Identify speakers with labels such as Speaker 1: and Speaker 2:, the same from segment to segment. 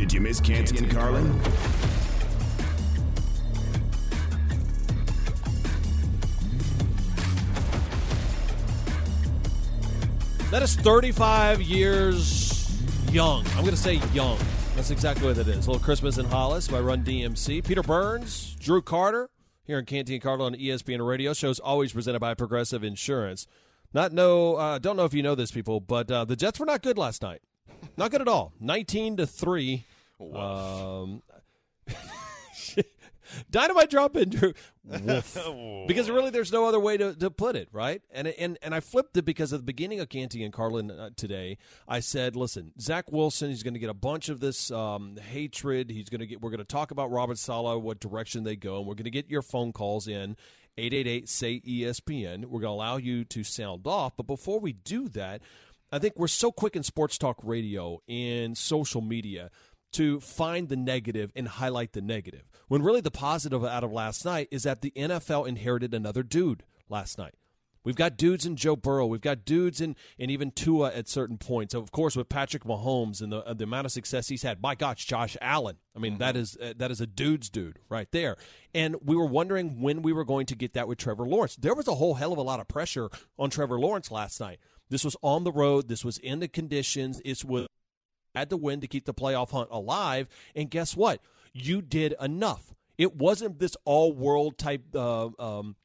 Speaker 1: Did you miss Canty and Carlin?
Speaker 2: That is 35 years young. I'm going to say young. That's exactly what it is. A little Christmas in Hollis by Run DMC. Peter Burns, Drew Carter, here in Canty and Carlin on ESPN Radio. Shows always presented by Progressive Insurance. Not know, uh, don't know if you know this, people, but uh, the Jets were not good last night. Not good at all. 19 to three. Um, Dynamite drop in, Drew. Woof. because really, there's no other way to, to put it, right? And and and I flipped it because at the beginning of Canty and Carlin uh, today, I said, "Listen, Zach Wilson, he's going to get a bunch of this um, hatred. He's going to get. We're going to talk about Robert Saleh, what direction they go, and we're going to get your phone calls in." 888 say ESPN. We're going to allow you to sound off. But before we do that, I think we're so quick in sports talk radio and social media to find the negative and highlight the negative. When really the positive out of last night is that the NFL inherited another dude last night. We've got dudes in Joe Burrow. We've got dudes in, and even Tua at certain points. Of course, with Patrick Mahomes and the, uh, the amount of success he's had. My gosh, Josh Allen. I mean, that is uh, that is a dude's dude right there. And we were wondering when we were going to get that with Trevor Lawrence. There was a whole hell of a lot of pressure on Trevor Lawrence last night. This was on the road. This was in the conditions. It was had to win to keep the playoff hunt alive. And guess what? You did enough. It wasn't this all world type, uh, um,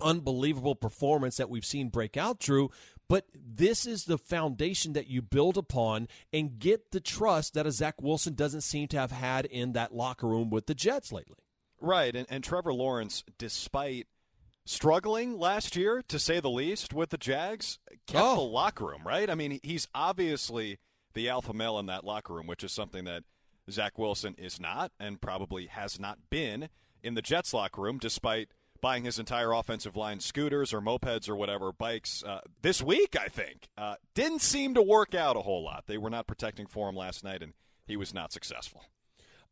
Speaker 2: unbelievable performance that we've seen break out, Drew. But this is the foundation that you build upon and get the trust that a Zach Wilson doesn't seem to have had in that locker room with the Jets lately.
Speaker 3: Right, and, and Trevor Lawrence, despite struggling last year, to say the least, with the Jags, kept
Speaker 2: Oh.
Speaker 3: the locker room, right? I mean, he's obviously the alpha male in that locker room, which is something that Zach Wilson is not and probably has not been in the Jets locker room, despite buying his entire offensive line scooters or mopeds or whatever, bikes, uh, this week, I think. Uh, didn't seem to work out a whole lot. They were not protecting for him last night, and he was not successful.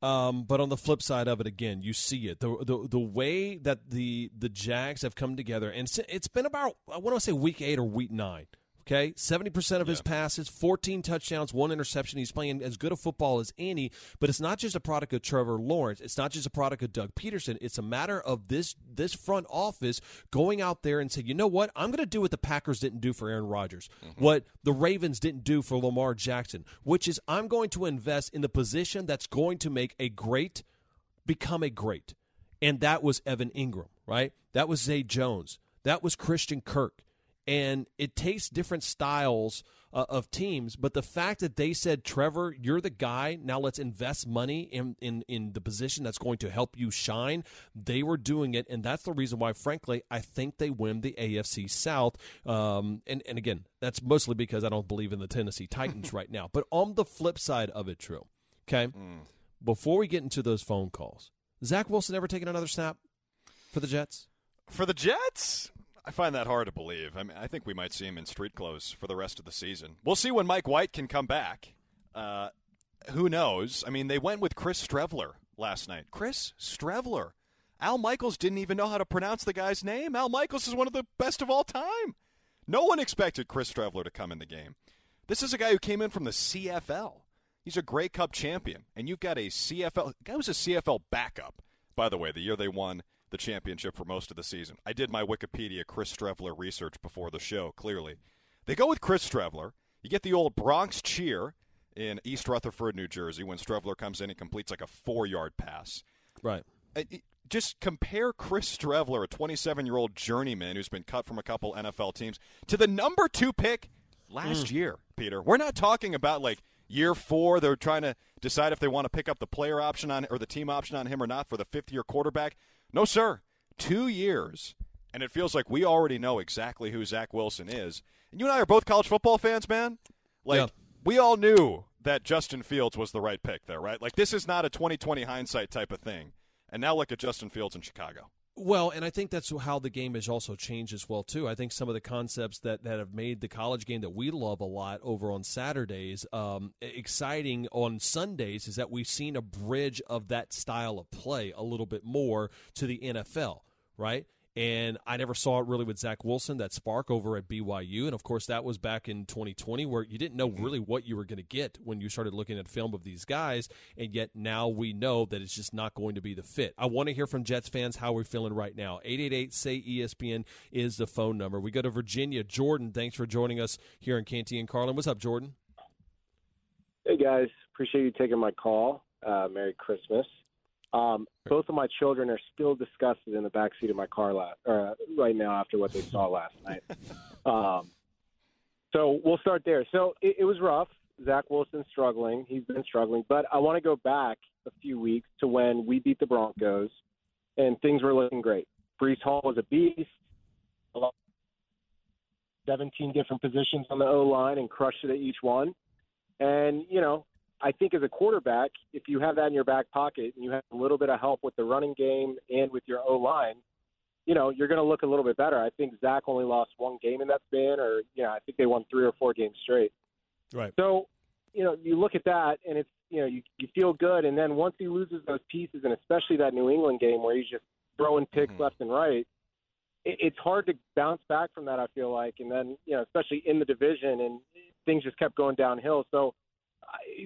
Speaker 2: Um, but on the flip side of it, again, you see it the the the way that the the Jags have come together, and it's- been about I want to say week eight or week nine. Okay, seventy percent of his passes, fourteen touchdowns, one interception. He's playing as good a football as any. But it's not just a product of Trevor Lawrence. It's not just a product of Doug Pederson. It's a matter of this this front office going out there and saying, you know what, I'm going to do what the Packers didn't do for Aaron Rodgers, mm-hmm. what the Ravens didn't do for Lamar Jackson, which is I'm going to invest in the position that's going to make a great become a great. And that was Evan Engram, right? That was Zay Jones. That was Christian Kirk. And it takes different styles uh, of teams, but the fact that they said, Trevor, you're the guy, now let's invest money in, in, in the position that's going to help you shine, they were doing it. And that's the reason why, frankly, I think they win the AFC South. Um, and, and again, that's mostly because I don't believe in the Tennessee Titans right now. But on the flip side of it, true. Okay before we get into those phone calls, Zach Wilson ever taken another snap for the Jets?
Speaker 3: For the Jets, I find that hard to believe. I mean, I think we might see him in street clothes for the rest of the season. We'll see when Mike White can come back. Uh, who knows? I mean, they went with Chris Streveler last night. Chris Streveler. Al Michaels didn't even know how to pronounce the guy's name. Al Michaels is one of the best of all time. No one expected Chris Streveler to come in the game. This is a guy who came in from the CFL. He's a Grey Cup champion, and you've got a CFL guy was a CFL backup. By the way, the year they won the championship for most of the season. I did my Wikipedia Chris Streveler research before the show. Clearly, they go with Chris Streveler. You get the old Bronx cheer in East Rutherford, New Jersey, when Streveler comes in and completes like a four-yard pass.
Speaker 2: Right.
Speaker 3: Just compare Chris Streveler, a 27 year old journeyman who's been cut from a couple NFL teams, to the number two pick last mm. year, Peter. We're not talking about like year four. They're trying to decide if they want to pick up the player option on or the team option on him or not for the fifth year quarterback. No, sir. Two years. And it feels like we already know exactly who Zach Wilson is. And you and I are both college football fans, man. Like,
Speaker 2: Yeah.
Speaker 3: we all knew that Justin Fields was the right pick there, right? Like, this is not a 2020 hindsight type of thing. And now look at Justin Fields in Chicago.
Speaker 2: Well, and I think that's how the game has also changed as well too. I think some of the concepts that, that have made the college game that we love a lot over on Saturdays um, exciting on Sundays is that we've seen a bridge of that style of play a little bit more to the NFL, right? And I never saw it really with Zach Wilson, that spark over at BYU. And of course, that was back in 2020 where you didn't know really what you were going to get when you started looking at film of these guys. And yet now we know that it's just not going to be the fit. I want to hear from Jets fans how we're feeling right now. 888 say ESPN is the phone number. We go to Virginia. Jordan, thanks for joining us here in Canty and Carlin. What's up, Jordan?
Speaker 1: Hey, guys. Appreciate you taking my call. Uh, Merry Christmas. Um, both of my children are still disgusted in the back seat of my car last, uh, right now after what they saw last night. Um, so we'll start there. So it, it was rough. Zach Wilson struggling. He's been struggling. But I want to go back a few weeks to when we beat the Broncos and things were looking great. Breece Hall was a beast. 17 different positions on the O line and crushed it at each one. And, you know, I think as a quarterback, if you have that in your back pocket and you have a little bit of help with the running game and with your O line, you know, you're going to look a little bit better. I think Zach only lost one game in that span, or, you know, I think they won three or four games straight.
Speaker 2: Right.
Speaker 1: So, you know, you look at that and it's, you know, you, you feel good. And then once he loses those pieces, and especially that New England game where he's just throwing picks mm-hmm. left and right, it, it's hard to bounce back from that, I feel like. And then, you know, especially in the division, and things just kept going downhill. So,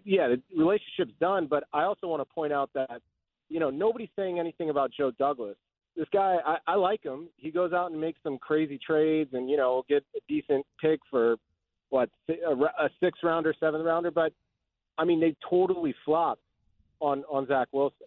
Speaker 1: yeah, the relationship's done. But I also want to point out that you know nobody's saying anything about Joe Douglas. This guy, I, I like him. He goes out and makes some crazy trades, and you know get a decent pick for what a, a six rounder, seventh rounder. But I mean, they totally flopped on on Zach Wilson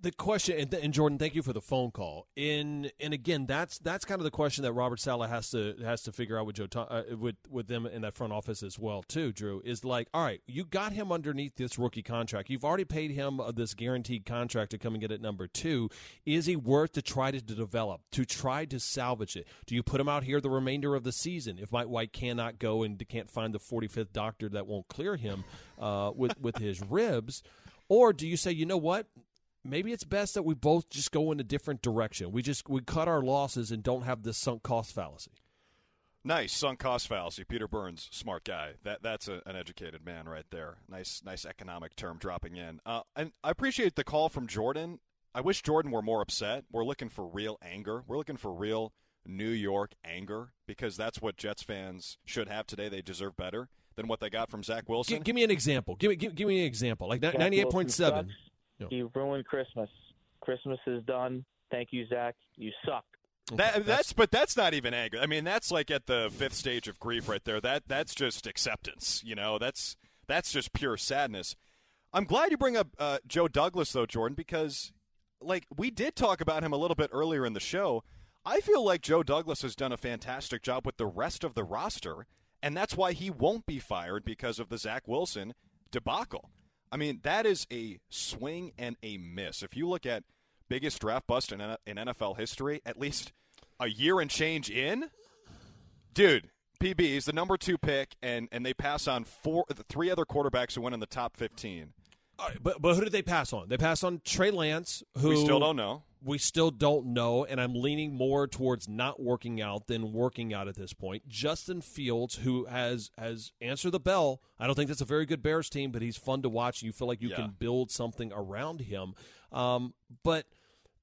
Speaker 2: the question and, and, Jordan, thank you for the phone call. In and again, that's that's kind of the question that Robert Saleh has to has to figure out with Joe uh, with with them in that front office as well too. Drew is like, all right, you got him underneath this rookie contract. You've already paid him uh, this guaranteed contract to come and get at number two. Is he worth to try to, to develop to try to salvage it? Do you put him out here the remainder of the season if Mike White cannot go and can't find the 45th doctor that won't clear him uh, with with his ribs? Or do you say, you know what? Maybe it's best that we both just go in a different direction. We just we cut our losses and don't have this sunk cost fallacy.
Speaker 3: Nice sunk cost fallacy. Peter Burns, smart guy. That that's a, an educated man right there. Nice nice economic term dropping in. Uh, and I appreciate the call from Jordan. I wish Jordan were more upset. We're looking for real anger. We're looking for real New York anger because that's what Jets fans should have today. They deserve better than what they got from Zach Wilson.
Speaker 2: G- give me an example. Give me give, give me an example. Like ninety eight point seven.
Speaker 4: Yep. He ruined Christmas. Christmas is done. Thank you, Zach. You suck.
Speaker 3: That, that's but that's not even anger. I mean, that's like at the fifth stage of grief right there. That that's just acceptance. You know, that's that's just pure sadness. I'm glad you bring up uh, Joe Douglas though, Jordan, because like we did talk about him a little bit earlier in the show. I feel like Joe Douglas has done a fantastic job with the rest of the roster, and that's why he won't be fired because of the Zach Wilson debacle. I mean, that is a swing and a miss. If you look at biggest draft bust in, in NFL history, at least a year and change in, dude, PB is the number two pick, and, and they pass on four, three other quarterbacks who went in the top 15.
Speaker 2: but but who did they pass on? They pass on Trey Lance, who
Speaker 3: we still don't know
Speaker 2: we still don't know, and I'm leaning more towards not working out than working out at this point. Justin Fields, who has has answered the bell, I don't think that's a very good Bears team, but he's fun to watch. You feel like you yeah. can build something around him. Um, but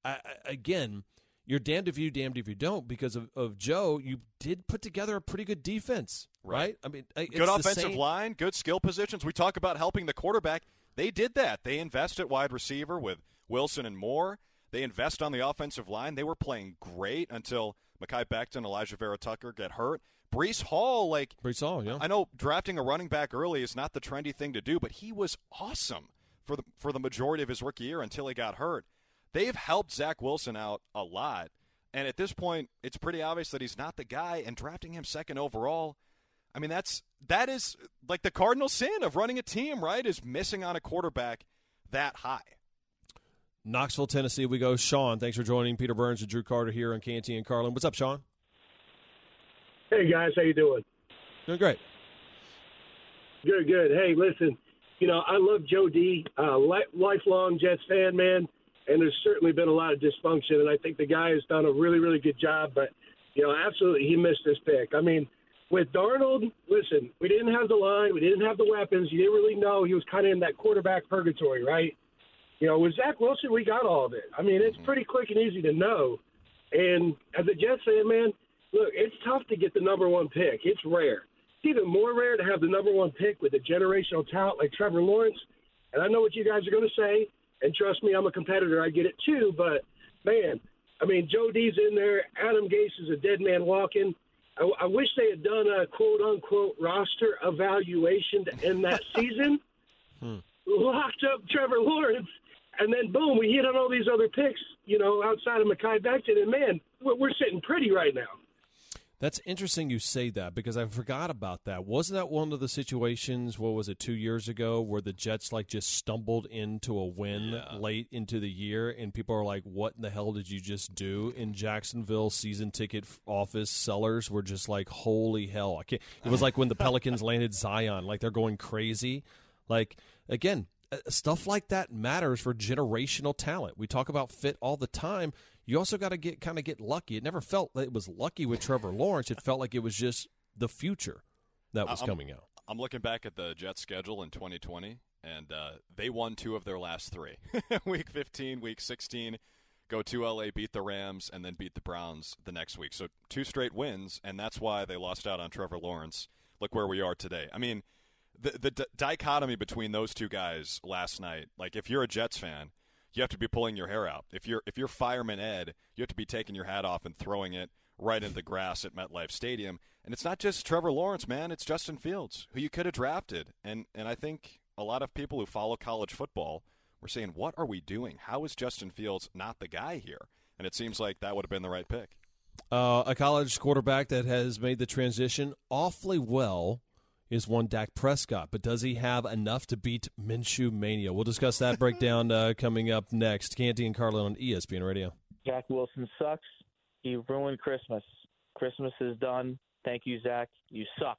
Speaker 2: I, again, you're damned if you, damned if you don't. Because of, of Joe, you did put together a pretty good defense, right? right? I mean,
Speaker 3: good offensive line, good skill positions. We talk about helping the quarterback. They did that. They invest at wide receiver with Wilson and Moore. They invest on the offensive line. They were playing great until Mekhi Becton, Elijah Vera-Tucker get hurt. Breece Hall, like
Speaker 2: Breece Hall, yeah.
Speaker 3: I know drafting a running back early is not the trendy thing to do, but he was awesome for the for the majority of his rookie year until he got hurt. They've helped Zach Wilson out a lot, and at this point, it's pretty obvious that he's not the guy. And drafting him second overall, I mean that's that is like the cardinal sin of running a team, right? Is missing on a quarterback that high.
Speaker 2: Knoxville, Tennessee, we go. Sean, thanks for joining Peter Burns and Drew Carter here on Canty and Carlin. What's up, Sean?
Speaker 5: Hey guys, how you doing?
Speaker 2: Doing great.
Speaker 5: Good, good. Hey, listen, you know I love Joe D, uh, li- lifelong Jets fan, man, and there's certainly been a lot of dysfunction, and I think the guy has done a really, really good job. But you know, absolutely, he missed his pick. I mean, with Darnold, listen, we didn't have the line, we didn't have the weapons. You didn't really know he was kind of in that quarterback purgatory, right? You know, with Zach Wilson, we got all of it. I mean, it's mm-hmm. pretty quick and easy to know. And as a Jets fan, man, look, it's tough to get the number one pick. It's rare. It's even more rare to have the number one pick with a generational talent like Trevor Lawrence. And I know what you guys are going to say, and trust me, I'm a competitor. I get it too. But man, I mean, Joe D's in there. Adam Gase is a dead man walking. I, I wish they had done a quote unquote roster evaluation to end that season. Hmm. Locked up Trevor Lawrence, and then boom, we hit on all these other picks. You know, outside of Mekhi Becton, and man, we're, we're sitting pretty right now.
Speaker 2: That's interesting you say that because I forgot about that. Wasn't that one of the situations, what was it, two years ago, where the Jets like just stumbled into a win yeah. late into the year and people are like, what in the hell did you just do? In Jacksonville, season ticket office sellers were just like, holy hell. I can't. It was like when the Pelicans landed Zion, like they're going crazy. Like, again, stuff like that matters for generational talent. We talk about fit all the time you also got to get kind of get lucky. It never felt that it was lucky with Trevor Lawrence. It felt like it was just the future that was
Speaker 3: I'm,
Speaker 2: coming out.
Speaker 3: I'm looking back at the Jets schedule in 2020, and uh, they won two of their last three. week 15, week 16, go to LA, beat the Rams, and then beat the Browns the next week. So two straight wins, and that's why they lost out on Trevor Lawrence. Look where we are today. I mean, the the d- dichotomy between those two guys last night. Like, if you're a Jets fan – you have to be pulling your hair out. If you're if you're fireman Ed, you have to be taking your hat off and throwing it right into the grass at MetLife Stadium. And it's not just Trevor Lawrence, man. It's Justin Fields, who you could have drafted. And and I think a lot of people who follow college football were saying, "What are we doing? How is Justin Fields not the guy here?" And it seems like that would have been the right pick.
Speaker 2: Uh, a college quarterback that has made the transition awfully well is one Dak Prescott, but does he have enough to beat Minshew Mania? We'll discuss that breakdown uh, coming up next. Canty and Carlin on ESPN Radio.
Speaker 4: Zach Wilson sucks. He ruined Christmas. Christmas is done. Thank you, Zach. You suck.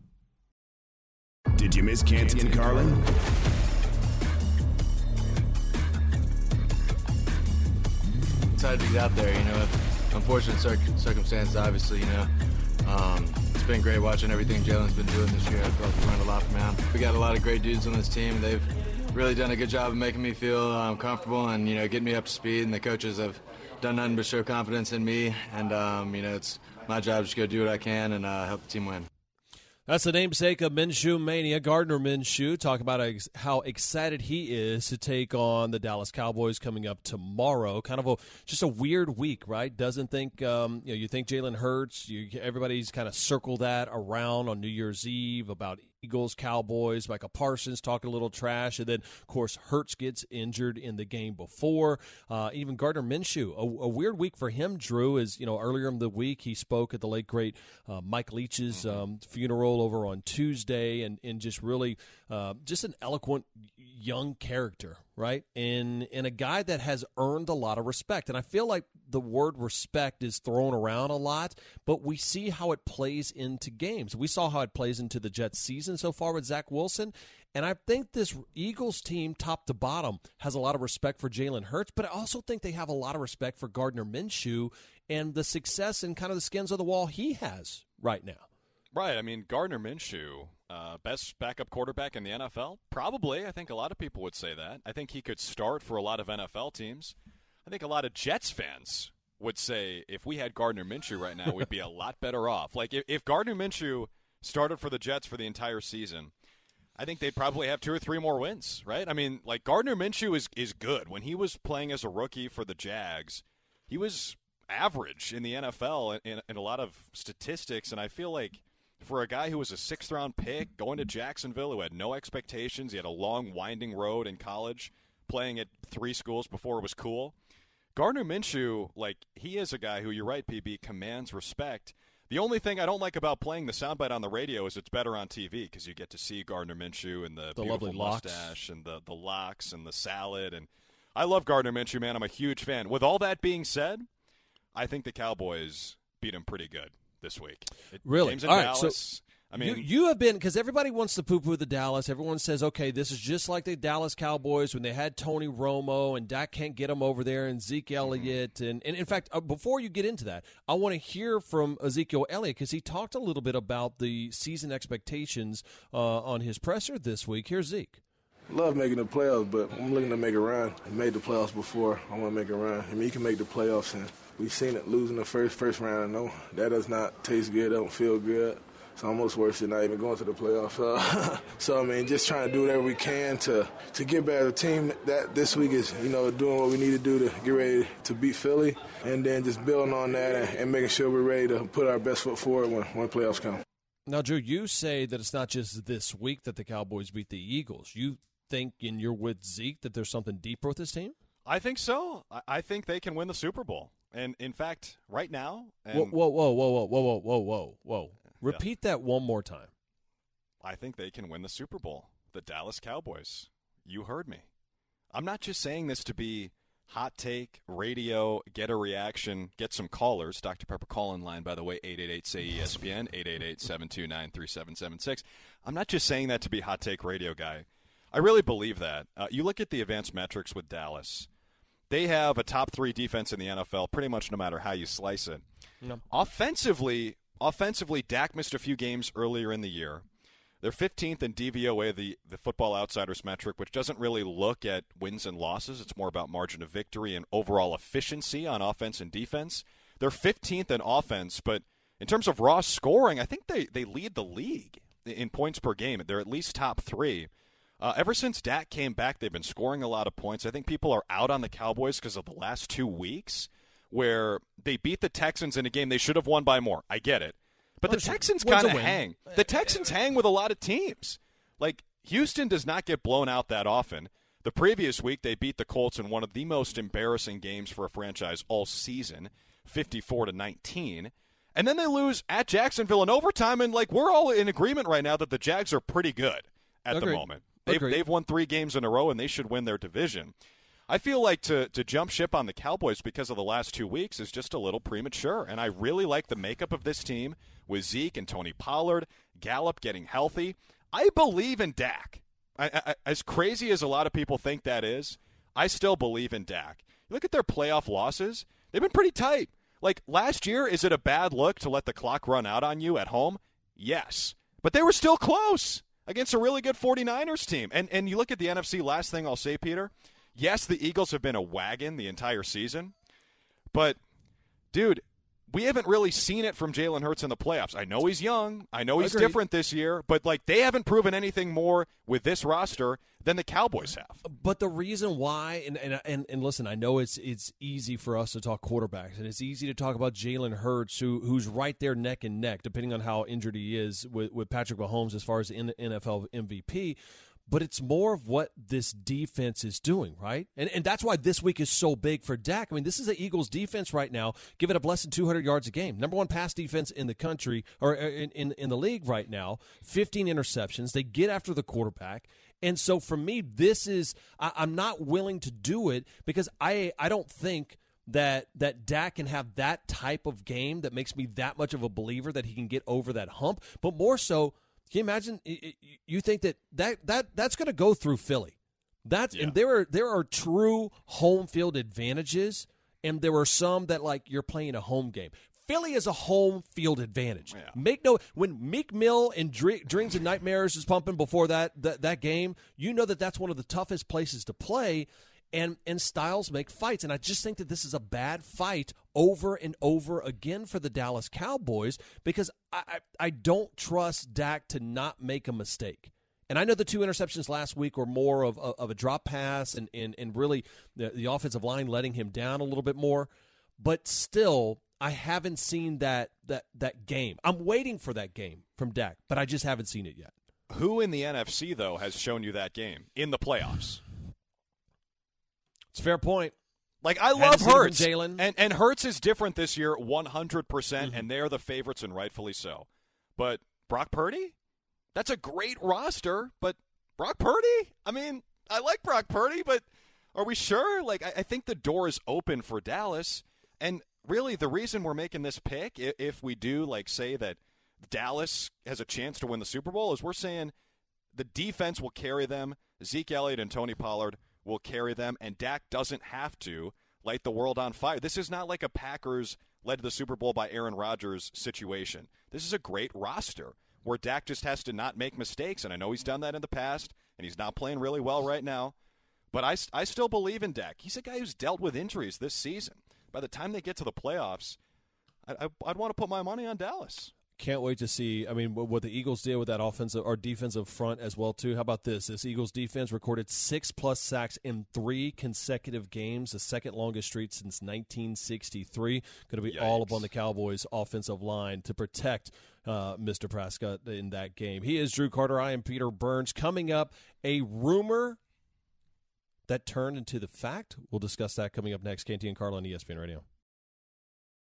Speaker 6: Did you miss Canty and Carlin?
Speaker 7: Excited to get out there, you know. Unfortunate circumstances, obviously, you know. Um, it's been great watching everything Jalen's been doing this year. I felt we learned a lot from him. We got a lot of great dudes on this team. They've really done a good job of making me feel um, comfortable and you know getting me up to speed. And the coaches have done nothing but show confidence in me. And um, you know it's my job to go do what I can and uh, help the team win.
Speaker 2: That's the namesake of Minshew Mania, Gardner Minshew. Talk about how excited he is to take on the Dallas Cowboys coming up tomorrow. Kind of a just a weird week, right? Doesn't think um, you know. You think Jalen Hurts. You, everybody's kind of circled that around on New Year's Eve about Eagles, Cowboys, Micah Parsons talking a little trash, and then of course Hurts gets injured in the game before. Uh, even Gardner Minshew, a, a, weird week for him. Drew is you know earlier in the week he spoke at the late great uh, Mike Leach's mm-hmm. um, funeral over on Tuesday, and and just really uh, just an eloquent young character, right? And and a guy that has earned a lot of respect. And I feel like the word respect is thrown around a lot, but we see how it plays into games. We saw how it plays into the Jets season so far with Zach Wilson. And I think this Eagles team, top to bottom, has a lot of respect for Jalen Hurts, but I also think they have a lot of respect for Gardner Minshew and the success and kind of the skins of the wall he has right now.
Speaker 3: Right. I mean, Gardner Minshew, uh, best backup quarterback in the NFL? Probably. I think a lot of people would say that. I think he could start for a lot of NFL teams. I think a lot of Jets fans would say if we had Gardner Minshew right now, we'd be a lot better off. Like, if, if Gardner Minshew started for the Jets for the entire season, I think they'd probably have two or three more wins, right? I mean, like, Gardner Minshew is, is good. When he was playing as a rookie for the Jags, he was average in the NFL in, in a lot of statistics, and I feel like for a guy who was a sixth round pick going to Jacksonville who had no expectations, he had a long, winding road in college, playing at three schools before it was cool. Gardner Minshew, like, he is a guy who, you're right, PB, commands respect. The only thing I don't like about playing the soundbite on the radio is it's better on TV because you get to see Gardner Minshew and the,
Speaker 2: the
Speaker 3: beautiful
Speaker 2: locks.
Speaker 3: mustache and the, the locks and the salad. And I love Gardner Minshew, man. I'm a huge fan. With all that being said, I think the Cowboys beat him pretty good this week. It,
Speaker 2: Really? All right,
Speaker 3: Dallas.
Speaker 2: so
Speaker 3: I mean,
Speaker 2: you, you have been because everybody wants to poo-poo the Dallas. Everyone says, okay, this is just like the Dallas Cowboys when they had Tony Romo and Dak can't get them over there, and Zeke Elliott, and, and in fact, uh, before you get into that, I want to hear from Ezekiel Elliott because he talked a little bit about the season expectations uh, on his presser this week. Here's Zeke.
Speaker 8: Love making the playoffs, but I'm looking to make a run. I made the playoffs before. I want to make a run. I mean, you can make the playoffs, and we've seen it losing the first first round. I know that does not taste good. Don't feel good. It's almost worse than not even going to the playoffs. Uh, so I mean, just trying to do whatever we can to to get better. The team that this week is, you know, doing what we need to do to get ready to beat Philly, and then just building on that and, and making sure we're ready to put our best foot forward when when playoffs come.
Speaker 2: Now, Drew, you say that it's not just this week that the Cowboys beat the Eagles. You think, and you're with Zeke, that there's something deeper with this team?
Speaker 3: I think so. I, I think they can win the Super Bowl. And in fact, right now, and
Speaker 2: Whoa, whoa, whoa, whoa, whoa, whoa, whoa, whoa, whoa. Repeat that one more time.
Speaker 3: I think they can win the Super Bowl. The Dallas Cowboys. You heard me. I'm not just saying this to be hot take, radio, get a reaction, get some callers. Dr. Pepper call in line, by the way, 888 say ESPN, 888 729 3776. I'm not just saying that to be hot take radio guy. I really believe that. Uh, you look at the advanced metrics with Dallas, they have a top three defense in the NFL pretty much no matter how you slice it.
Speaker 2: No.
Speaker 3: Offensively, offensively, Dak missed a few games earlier in the year. They're 15th in DVOA, the, the Football Outsiders metric, which doesn't really look at wins and losses. It's more about margin of victory and overall efficiency on offense and defense. They're 15th in offense, but in terms of raw scoring, I think they, they lead the league in points per game. They're at least top three. Uh, ever since Dak came back, they've been scoring a lot of points. I think people are out on the Cowboys because of the last two weeks where they beat the Texans in a game they should have won by more. I get it. But the Texans kind of hang. The Texans hang with a lot of teams. Like Houston does not get blown out that often. The previous week they beat the Colts in one of the most embarrassing games for a franchise all season, 54 to 19. And then they lose at Jacksonville in overtime and like we're all in agreement right now that the Jags are pretty good at the moment. They've,
Speaker 2: Agreed.
Speaker 3: they've won 3 games in a row and they should win their division. I feel like to, to jump ship on the Cowboys because of the last two weeks is just a little premature. And I really like the makeup of this team with Zeke and Tony Pollard, Gallup getting healthy. I believe in Dak. I, I, as crazy as a lot of people think that is, I still believe in Dak. You look at their playoff losses, they've been pretty tight. Like last year, is it a bad look to let the clock run out on you at home? Yes. But they were still close against a really good 49ers team. And and you look at the NFC, last thing I'll say, Peter. Yes, the Eagles have been a wagon the entire season. But dude, we haven't really seen it from Jalen Hurts in the playoffs. I know he's young. I know he's
Speaker 2: Agreed.
Speaker 3: different this year, but like they haven't proven anything more with this roster than the Cowboys have.
Speaker 2: But the reason why, and, and and and listen, I know it's it's easy for us to talk quarterbacks, and it's easy to talk about Jalen Hurts, who who's right there neck and neck, depending on how injured he is with with Patrick Mahomes as far as the NFL MVP. But it's more of what this defense is doing, right? And and that's why this week is so big for Dak. I mean, this is the Eagles defense right now, giving less than 200 yards a game. Number one pass defense in the country, or uh, in, in, in the league right now. 15 interceptions. They get after the quarterback. And so for me, this is I, I'm not willing to do it because I I don't think that that Dak can have that type of game that makes me that much of a believer that he can get over that hump. But more so, can you imagine? You think that that that that's going to go through Philly? That's and there are there are true home field advantages, and there are some that like you're playing a home game. Philly is a home field advantage. Make no when Meek Mill and Dre- Dreams and Nightmares is pumping before that, that that game, you know that that's one of the toughest places to play. And and styles make fights, and I just think that this is a bad fight over and over again for the Dallas Cowboys because I I, I don't trust Dak to not make a mistake. And I know the two interceptions last week were more of, of, of a drop pass and, and, and really the, the offensive line letting him down a little bit more. but still, I haven't seen that that that game. I'm waiting for that game from Dak, but I just haven't seen it yet.
Speaker 3: Who in the NFC though has shown you that game in the playoffs?
Speaker 2: It's a fair point.
Speaker 3: Like I love Hurts,
Speaker 2: Jalen.
Speaker 3: and and Hurts is different this year, one hundred percent,
Speaker 2: Mhm.
Speaker 3: and they're the favorites and rightfully so. But Brock Purdy, that's a great roster. But Brock Purdy, I mean, I like Brock Purdy, but are we sure? Like I, I think the door is open for Dallas, and really the reason we're making this pick, i- if we do like say that Dallas has a chance to win the Super Bowl, is we're saying the defense will carry them. Zeke Elliott and Tony Pollard will carry them, and Dak doesn't have to light the world on fire. This is not like a Packers led to the Super Bowl by Aaron Rodgers situation. This is a great roster where Dak just has to not make mistakes, and I know he's done that in the past, and he's not playing really well right now. But I, I still believe in Dak. He's a guy who's dealt with injuries this season. By the time they get to the playoffs, I, I, I'd want to put my money on Dallas.
Speaker 2: Can't wait to see. I mean, what the Eagles did with that offensive or defensive front as well too. How about this? This Eagles defense recorded six plus sacks in three consecutive games, the second longest streak since 1963. Going to be all up on the Cowboys' offensive line to protect uh, Mr. Prescott in that game. He is Drew Carter. I am Peter Burns. Coming up, a rumor that turned into the fact. We'll discuss that coming up next. KT and Carl on ESPN Radio.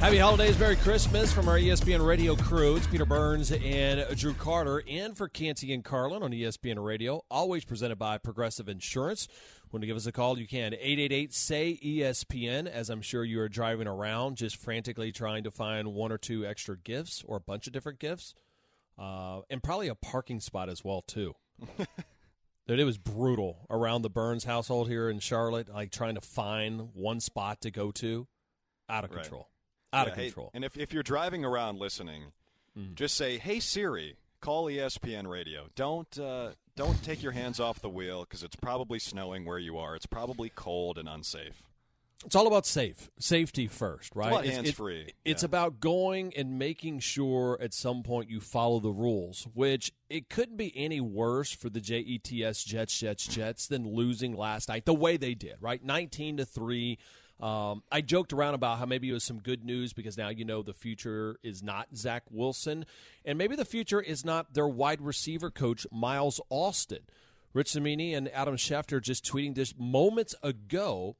Speaker 2: Happy holidays, Merry Christmas from our ESPN Radio crew. It's Peter Burns and Drew Carter and for Canty and Carlin on ESPN Radio. Always presented by Progressive Insurance. Want to give us a call? You can 888 say ESPN. As I'm sure you are driving around, just frantically trying to find one or two extra gifts or a bunch of different gifts, uh, and probably a parking spot as well too. Dude, it was brutal around the Burns household here in Charlotte. Like trying to find one spot to go to, out of
Speaker 3: Right.
Speaker 2: Out
Speaker 3: Yeah,
Speaker 2: of
Speaker 3: hey,
Speaker 2: control.
Speaker 3: and if, if you're driving around listening,
Speaker 2: Mm.
Speaker 3: just say, "Hey Siri, call ESPN Radio." Don't uh, don't take your hands off the wheel because it's probably snowing where you are. It's probably cold and unsafe.
Speaker 2: It's all about safe safety first, right? It's-
Speaker 3: hands-free,
Speaker 2: It's about going and making sure at some point you follow the rules, which it couldn't be any worse for the Jets, Jets, Jets, Jets than losing last night the way they did, right? Nineteen to three. Um, I joked around about how maybe it was some good news because now you know the future is not Zach Wilson, and maybe the future is not their wide receiver coach Miles Austin. Rich Cimini and Adam Schefter just tweeting this moments ago.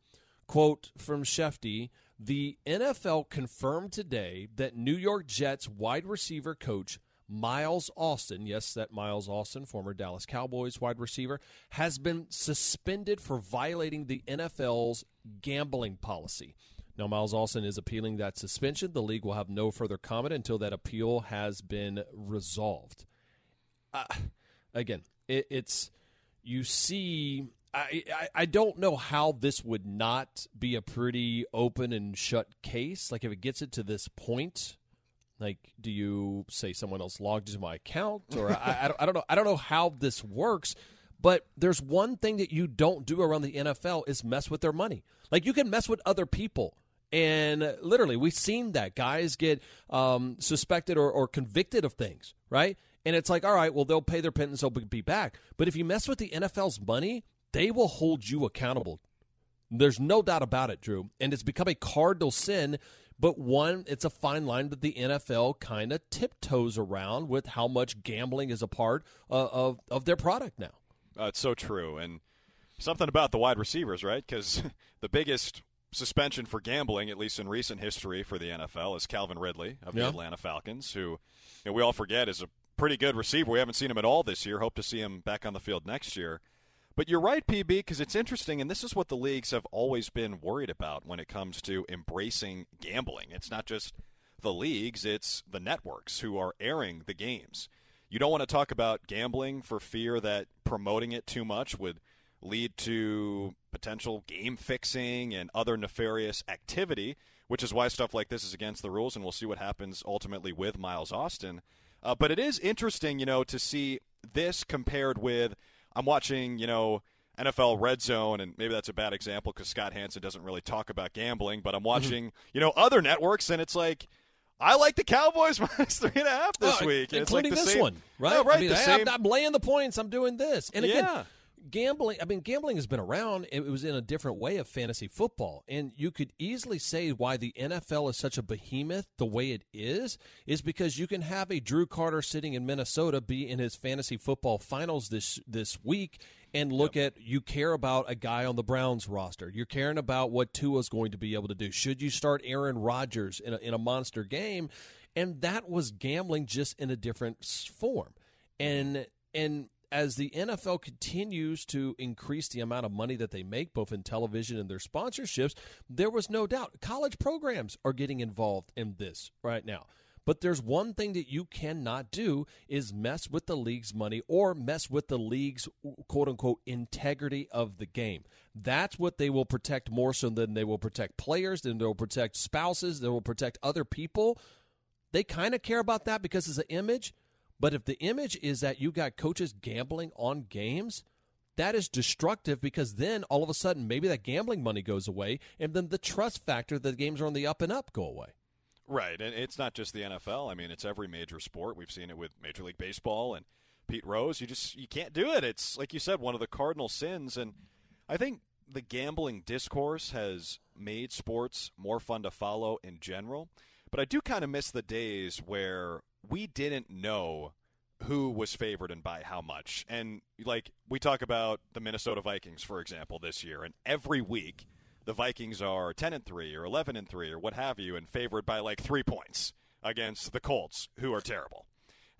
Speaker 2: Quote from Shefty The NFL confirmed today that New York Jets wide receiver coach Miles Austin, yes, that Miles Austin, former Dallas Cowboys wide receiver, has been suspended for violating the NFL's gambling policy. Now, Miles Austin is appealing that suspension. The league will have no further comment until that appeal has been resolved. Uh, again, it, it's you see. I, I I don't know how this would not be a pretty open and shut case. Like if it gets it to this point, like do you say someone else logged into my account, or I, I, don't, I don't know. I don't know how this works. But there's one thing that you don't do around the NFL is mess with their money. Like you can mess with other people And literally, we've seen that guys get um, suspected or, or convicted of things, right? And it's like, all right, well, they'll pay their penance, they'll be back. But if you mess with the NFL's money, they will hold you accountable. There's no doubt about it, Drew. And it's become a cardinal sin, but one, it's a fine line that the NFL kind of tiptoes around with how much gambling is a part uh, of, of their product now.
Speaker 3: Uh, it's so true. And something about the wide receivers, right? Because the biggest suspension for gambling, at least in recent history for the NFL, is Calvin Ridley of the
Speaker 2: Yeah.
Speaker 3: Atlanta Falcons, who you know, we all forget is a pretty good receiver. We haven't seen him at all this year. Hope to see him back on the field next year. But you're right, PB, because it's interesting, and this is what the leagues have always been worried about when it comes to embracing gambling. It's not just the leagues, it's the networks who are airing the games. You don't want to talk about gambling for fear that promoting it too much would lead to potential game fixing and other nefarious activity, which is why stuff like this is against the rules, and we'll see what happens ultimately with Miles Austin. Uh, but it is interesting, you know, to see this compared with I'm watching, you know, NFL Red Zone, and maybe that's a bad example because Scott Hanson doesn't really talk about gambling, but I'm mm-hmm. watching, you know, other networks, and it's like. I like the Cowboys minus three and a half this
Speaker 2: Oh,
Speaker 3: week, and it's
Speaker 2: including
Speaker 3: like the
Speaker 2: this
Speaker 3: same,
Speaker 2: one, right?
Speaker 3: Yeah, right.
Speaker 2: I mean,
Speaker 3: the
Speaker 2: hey,
Speaker 3: same.
Speaker 2: I'm, I'm laying the points. I'm doing this, and again,
Speaker 3: Yeah.
Speaker 2: Gambling. I mean, gambling has been around. It was in a different way of fantasy football, and you could easily say why the NFL is such a behemoth the way it is is because you can have a Drew Carter sitting in Minnesota be in his fantasy football finals this this week. And look at you care about a guy on the Browns roster. You're caring about what Tua's going to be able to do. Should you start Aaron Rodgers in a, in a monster game? And that was gambling just in a different form. And and as the NFL continues to increase the amount of money that they make, both in television and their sponsorships, there was no doubt college programs are getting involved in this right now. But there's one thing that you cannot do is mess with the league's money or mess with the league's quote unquote integrity of the game. That's what they will protect more so than they will protect players, than they'll protect spouses, they will protect other people. They kind of care about that because it's an image. But if the image is that you got coaches gambling on games, that is destructive because then all of a sudden maybe that gambling money goes away and then the trust factor that the games are on the up and up go away.
Speaker 3: Right, and it's not just the NFL. I mean, it's every major sport. We've seen it with Major League Baseball and Pete Rose. You just you can't do it. It's like you said, one of the cardinal sins. And I think the gambling discourse has made sports more fun to follow in general. But I do kind of miss the days where we didn't know who was favored and by how much. And like we talk about the Minnesota Vikings, for example, this year, and every week the Vikings are 10 and 3 or 11 and 3 or what have you and favored by like 3 points against the Colts who are terrible.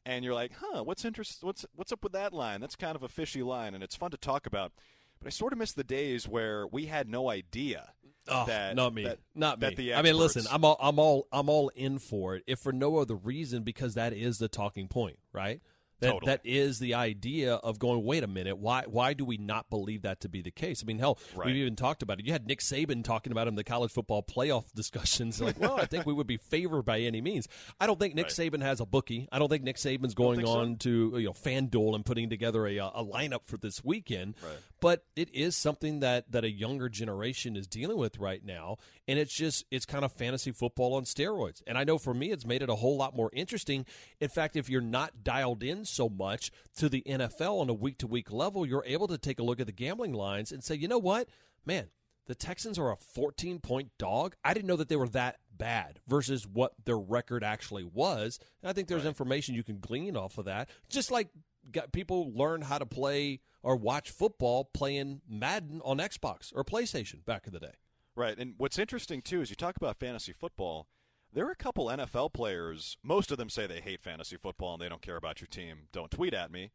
Speaker 3: And you're like, "Huh, what's interest what's what's up with that line? That's kind of a fishy line and it's fun to talk about." But I sort of miss the days where we had no idea
Speaker 2: Oh,
Speaker 3: that
Speaker 2: not me,
Speaker 3: that,
Speaker 2: not
Speaker 3: that
Speaker 2: me.
Speaker 3: the
Speaker 2: I mean, listen, I'm all, I'm all, I'm all in for it, if for no other reason because that is the talking point, right? That
Speaker 3: Totally.
Speaker 2: that is the idea of going. Wait a minute, why why do we not believe that to be the case? I mean, hell,
Speaker 3: Right.
Speaker 2: we've even talked about it. You had Nick Saban talking about it in the college football playoff discussions. Like, well, I think we would be favored by any means. I don't think Nick
Speaker 3: Right.
Speaker 2: Saban has a bookie. I don't think Nick Saban's going
Speaker 3: think so?
Speaker 2: on to you know FanDuel and putting together a uh, a lineup for this weekend.
Speaker 3: Right.
Speaker 2: But it is something that that a younger generation is dealing with right now, and it's just it's kind of fantasy football on steroids. And I know for me, it's made it a whole lot more interesting. In fact, if you're not dialed in so much to the NFL on a week to week level, you're able to take a look at the gambling lines and say, you know what, man. The Texans are a 14 point dog. I didn't know that they were that bad versus what their record actually was. And I think there's information you can glean off of that. Just like got people learn how to play or watch football playing Madden on Xbox or PlayStation back in the day.
Speaker 3: Right. And what's interesting, too, is you talk about fantasy football. There are a couple NFL players, most of them say they hate fantasy football and they don't care about your team. Don't tweet at me.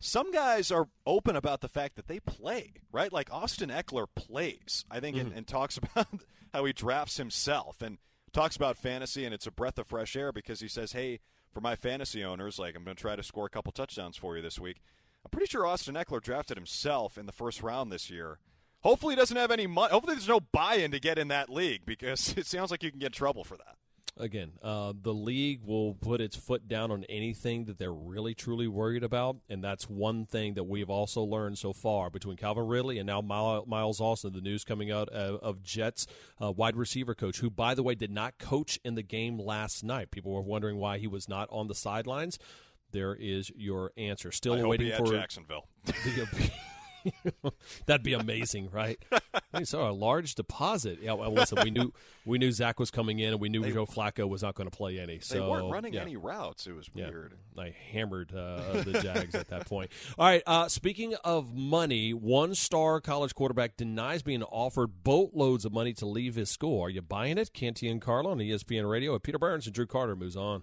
Speaker 3: Some guys are open about the fact that they play, right? Like Austin Ekeler plays, I think, and, mm-hmm. and talks about how he drafts himself and talks about fantasy, and it's a breath of fresh air because he says, hey, for my fantasy owners, like, I'm going to try to score a couple touchdowns for you this week. I'm pretty sure Austin Ekeler drafted himself in the first round this year. Hopefully, he doesn't have any money. Hopefully, there's no buy-in to get in that league because it sounds like you can get in trouble for that.
Speaker 2: Again, uh, the league will put its foot down on anything that they're really truly worried about, and that's one thing that we've also learned so far between Calvin Ridley and now Miles Austin. The news coming out of, of Jets uh, wide receiver coach, who by the way did not coach in the game last night. People were wondering why he was not on the sidelines. There is your answer. Still waiting for
Speaker 3: Jacksonville.
Speaker 2: That'd be amazing, right? I saw a large deposit. Yeah, well, listen, we knew we knew Zach was coming in, and we knew they, Joe Flacco was not going to play any. So
Speaker 3: they weren't running
Speaker 2: yeah.
Speaker 3: any routes. It was weird.
Speaker 2: Yeah, I hammered uh, the Jags at that point. All right. Uh, speaking of money, one star college quarterback denies being offered boatloads of money to leave his school. Are you buying it? Canty and Carlo on ESPN Radio with Peter Burns and Drew Carter moves on.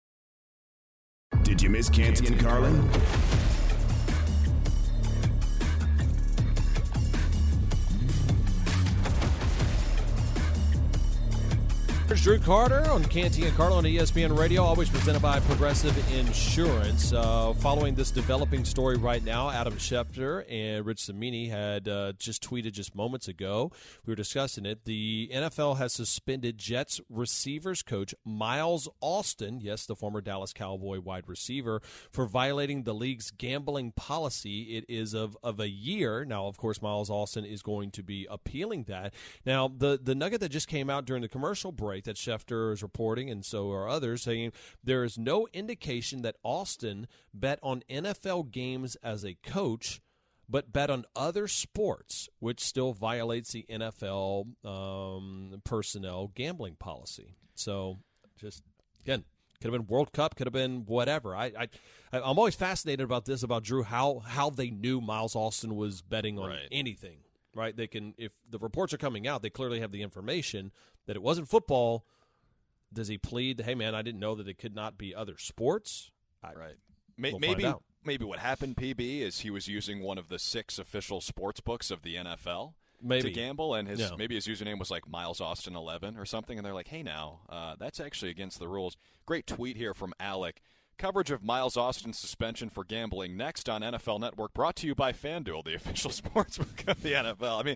Speaker 6: Did you miss Canty and Carlin?
Speaker 2: Here's Drew Carter on Canty and Carlin on ESPN Radio, always presented by Progressive Insurance. Uh, following this developing story right now, Adam Schefter and Rich Cimini had uh, just tweeted just moments ago. We were discussing it. The NFL has suspended Jets receivers coach Miles Austin, yes, the former Dallas Cowboy wide receiver, for violating the league's gambling policy. It is of, of a year. Now, of course, Miles Austin is going to be appealing that. Now, the, the nugget that just came out during the commercial break that Schefter is reporting, and so are others, saying there is no indication that Austin bet on NFL games as a coach, but bet on other sports, which still violates the NFL um, personnel gambling policy. So, just again, could have been World Cup, could have been whatever. I, I I'm always fascinated about this about Drew how how they knew Miles Austin was betting on
Speaker 3: right.
Speaker 2: anything. Right? They can if the reports are coming out, they clearly have the information that it wasn't football. Does he plead, "Hey man, I didn't know that it could not be other sports"? I,
Speaker 3: right. Maybe
Speaker 2: we'll
Speaker 3: maybe, maybe what happened, PB, is he was using one of the six official sports books of the NFL
Speaker 2: maybe.
Speaker 3: to gamble, and his
Speaker 2: Yeah.
Speaker 3: maybe his username was like Miles Austin eleven or something, and they're like, "Hey, now uh, that's actually against the rules." Great tweet here from Alec. Coverage of Miles Austin's suspension for gambling next on NFL Network, brought to you by FanDuel, the official sportsbook of the NFL. I mean,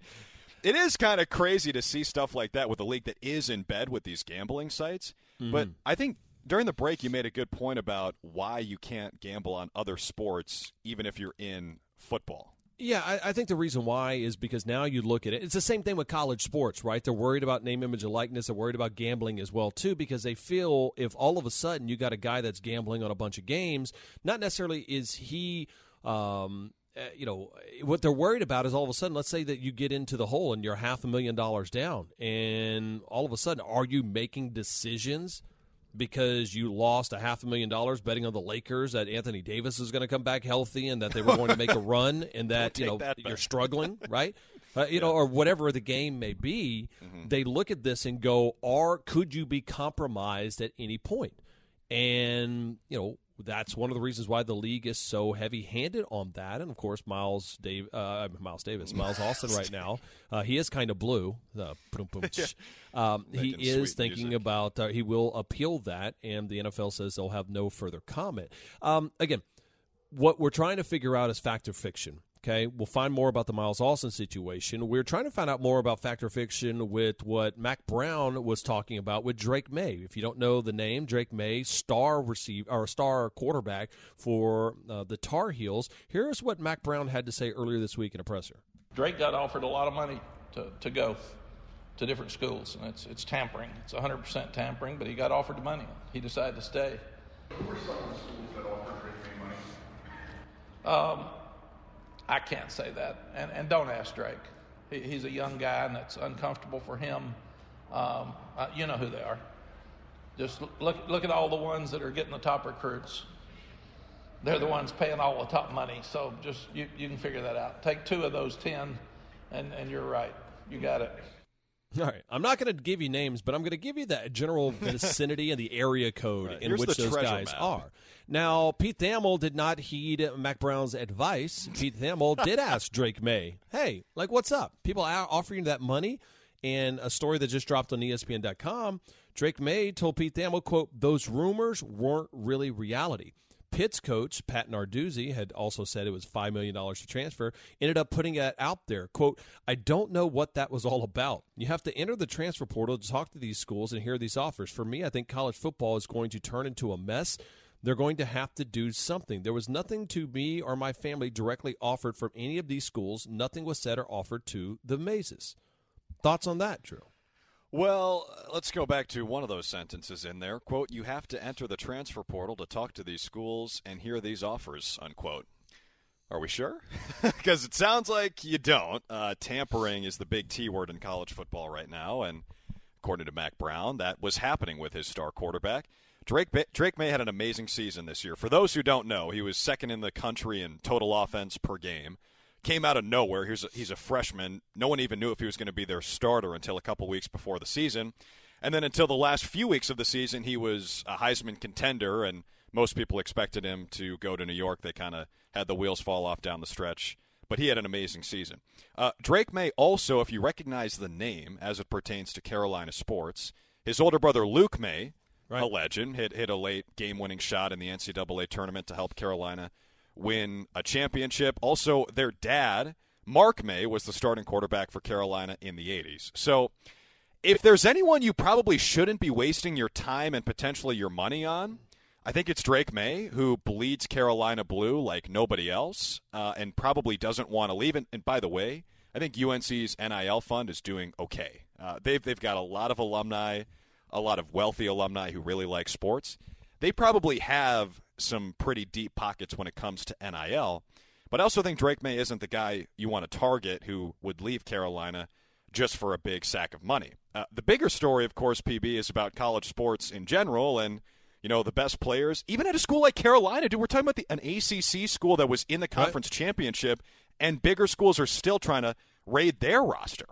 Speaker 3: it is kind of crazy to see stuff like that with a league that is in bed with these gambling sites. But
Speaker 2: Mhm.
Speaker 3: I think during the break, you made a good point about why you can't gamble on other sports, even if you're in football.
Speaker 2: Yeah, I, I think the reason why is because now you look at it. It's the same thing with college sports, right? They're worried about name, image, and likeness. They're worried about gambling as well too, because they feel if all of a sudden you got a guy that's gambling on a bunch of games, not necessarily is he. Um, uh, you know what they're worried about is all of a sudden let's say that you get into the hole and you're half a million dollars down and all of a sudden are you making decisions because you lost a half a million dollars betting on the Lakers that Anthony Davis is going to come back healthy and that they were going to make a run and that you know
Speaker 3: that
Speaker 2: you're struggling, right? Uh, you know, or whatever the game may be,
Speaker 3: Mm-hmm.
Speaker 2: they look at this and go, "Are could you be compromised at any point?" And you know that's one of the reasons why the league is so heavy-handed on that. And of course, Miles Dave, uh, Miles Davis, Miles Austin, right now, uh, he is kind of blue. Uh, boom, sh- um, he is thinking
Speaker 3: music.
Speaker 2: about uh, he will appeal that, and the NFL says they'll have no further comment. Um, again, what we're trying to figure out is fact or fiction. Okay, we'll find more about the Miles Austin situation. We're trying to find out more about Factor fiction with what Mack Brown was talking about with Drake Maye. If you don't know the name, Drake Maye, star receive or star quarterback for uh, the Tar Heels. Here's what Mack Brown had to say earlier this week in a presser.
Speaker 9: Drake got offered a lot of money to, to go to different schools, and it's, it's tampering. It's 100% tampering, but he got offered the money. He decided to stay. Were some schools that offered Drake Maye money? Um, I can't say that, and, and don't ask Drake. He, he's a young guy, and it's uncomfortable for him. Um, uh, you know who they are. Just look, look at all the ones that are getting the top recruits. They're the ones paying all the top money. So just you, you can figure that out. Take two of those ten, and, and you're right. You got it.
Speaker 2: All right, I'm not going to give you names, but I'm going to give you the general vicinity and the area code
Speaker 3: Right.
Speaker 2: in
Speaker 3: Here's
Speaker 2: which those guys
Speaker 3: map.
Speaker 2: are. Now, Pete Thamel did not heed Mack Brown's advice. Pete Thamel did ask Drake Maye, "Hey, like, what's up? People are offering you that money." And a story that just dropped on ESPN.com, Drake Maye told Pete Thamel, "quote Those rumors weren't really reality." Pitt's coach, Pat Narduzzi, had also said it was $5 million to transfer, ended up putting it out there. Quote, I don't know what that was all about. You have to enter the transfer portal to talk to these schools and hear these offers. For me, I think college football is going to turn into a mess. They're going to have to do something. There was nothing to me or my family directly offered from any of these schools. Nothing was said or offered to the Mayes. Thoughts on that, Drew?
Speaker 3: Well, let's go back to one of those sentences in there. Quote, you have to enter the transfer portal to talk to these schools and hear these offers, unquote. Are we sure? Because it sounds like you don't. Uh, tampering is the big T word in college football right now, and according to Mack Brown, that was happening with his star quarterback. Drake Drake Maye had an amazing season this year. For those who don't know, he was second in the country in total offense per game. Came out of nowhere. He's a, he's a freshman. No one even knew if he was going to be their starter until a couple weeks before the season. And then until the last few weeks of the season, he was a Heisman contender, and most people expected him to go to New York. They kind of had the wheels fall off down the stretch, but he had an amazing season. Uh, Drake Maye also, if you recognize the name as it pertains to Carolina sports, his older brother Luke Maye, a legend, hit hit a late game-winning shot in the NCAA tournament to help Carolina win a championship. Also, their dad, Mark Maye, was the starting quarterback for Carolina in the 80s. So, if there's anyone you probably shouldn't be wasting your time and potentially your money on, I think it's Drake Maye, who bleeds Carolina blue like nobody else uh, and probably doesn't want to leave. And, and by the way, I think UNC's NIL fund is doing okay. Uh, they've, they've got a lot of alumni, a lot of wealthy alumni who really like sports. They probably have some pretty deep pockets when it comes to NIL. But I also think Drake Maye isn't the guy you want to target who would leave Carolina just for a big sack of money. Uh, the bigger story, of course, PB, is about college sports in general and, you know, the best players, even at a school like Carolina, dude, we're talking about the, an ACC school that was in the conference championship, and bigger schools are still trying to raid their roster.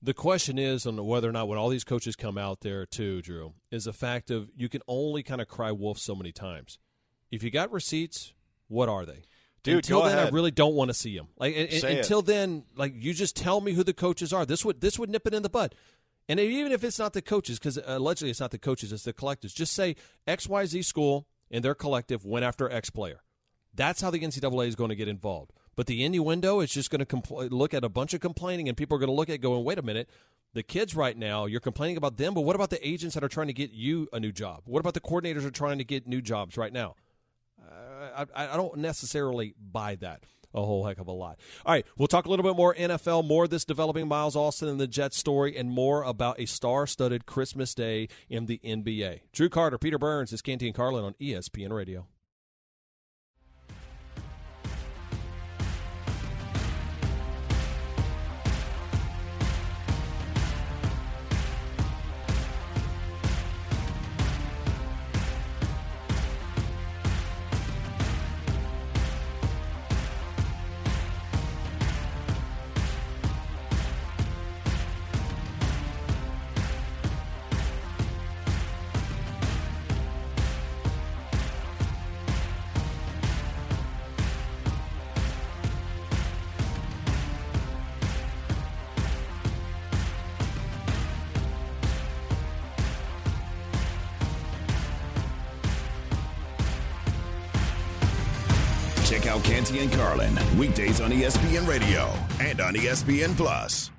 Speaker 2: The question is on whether or not when all these coaches come out there too, Drew, is the fact of you can only kind of cry wolf so many times. If you got receipts, what are they?
Speaker 3: Dude,
Speaker 2: until then, I really don't want to see them. Like and-
Speaker 3: Say it.
Speaker 2: until then, like you just tell me who the coaches are. This would this would nip it in the bud. And even if it's not the coaches, because allegedly it's not the coaches, it's the collectives. Just say X Y Z school and their collective went after X player. That's how the NCAA is going to get involved. But the innuendo is just going to compl- look at a bunch of complaining, and people are going to look at going, wait a minute, the kids right now, you're complaining about them, but what about the agents that are trying to get you a new job? What about the coordinators who are trying to get new jobs right now? Uh, I, I don't necessarily buy that a whole heck of a lot. All right, we'll talk a little bit more NFL, more of this developing Miles Austin and the Jets story, and more about a star-studded Christmas day in the NBA. Drew Carter, Peter Burns, is Canty and Carlin on ESPN Radio.
Speaker 6: Weekdays on ESPN Radio and on ESPN Plus.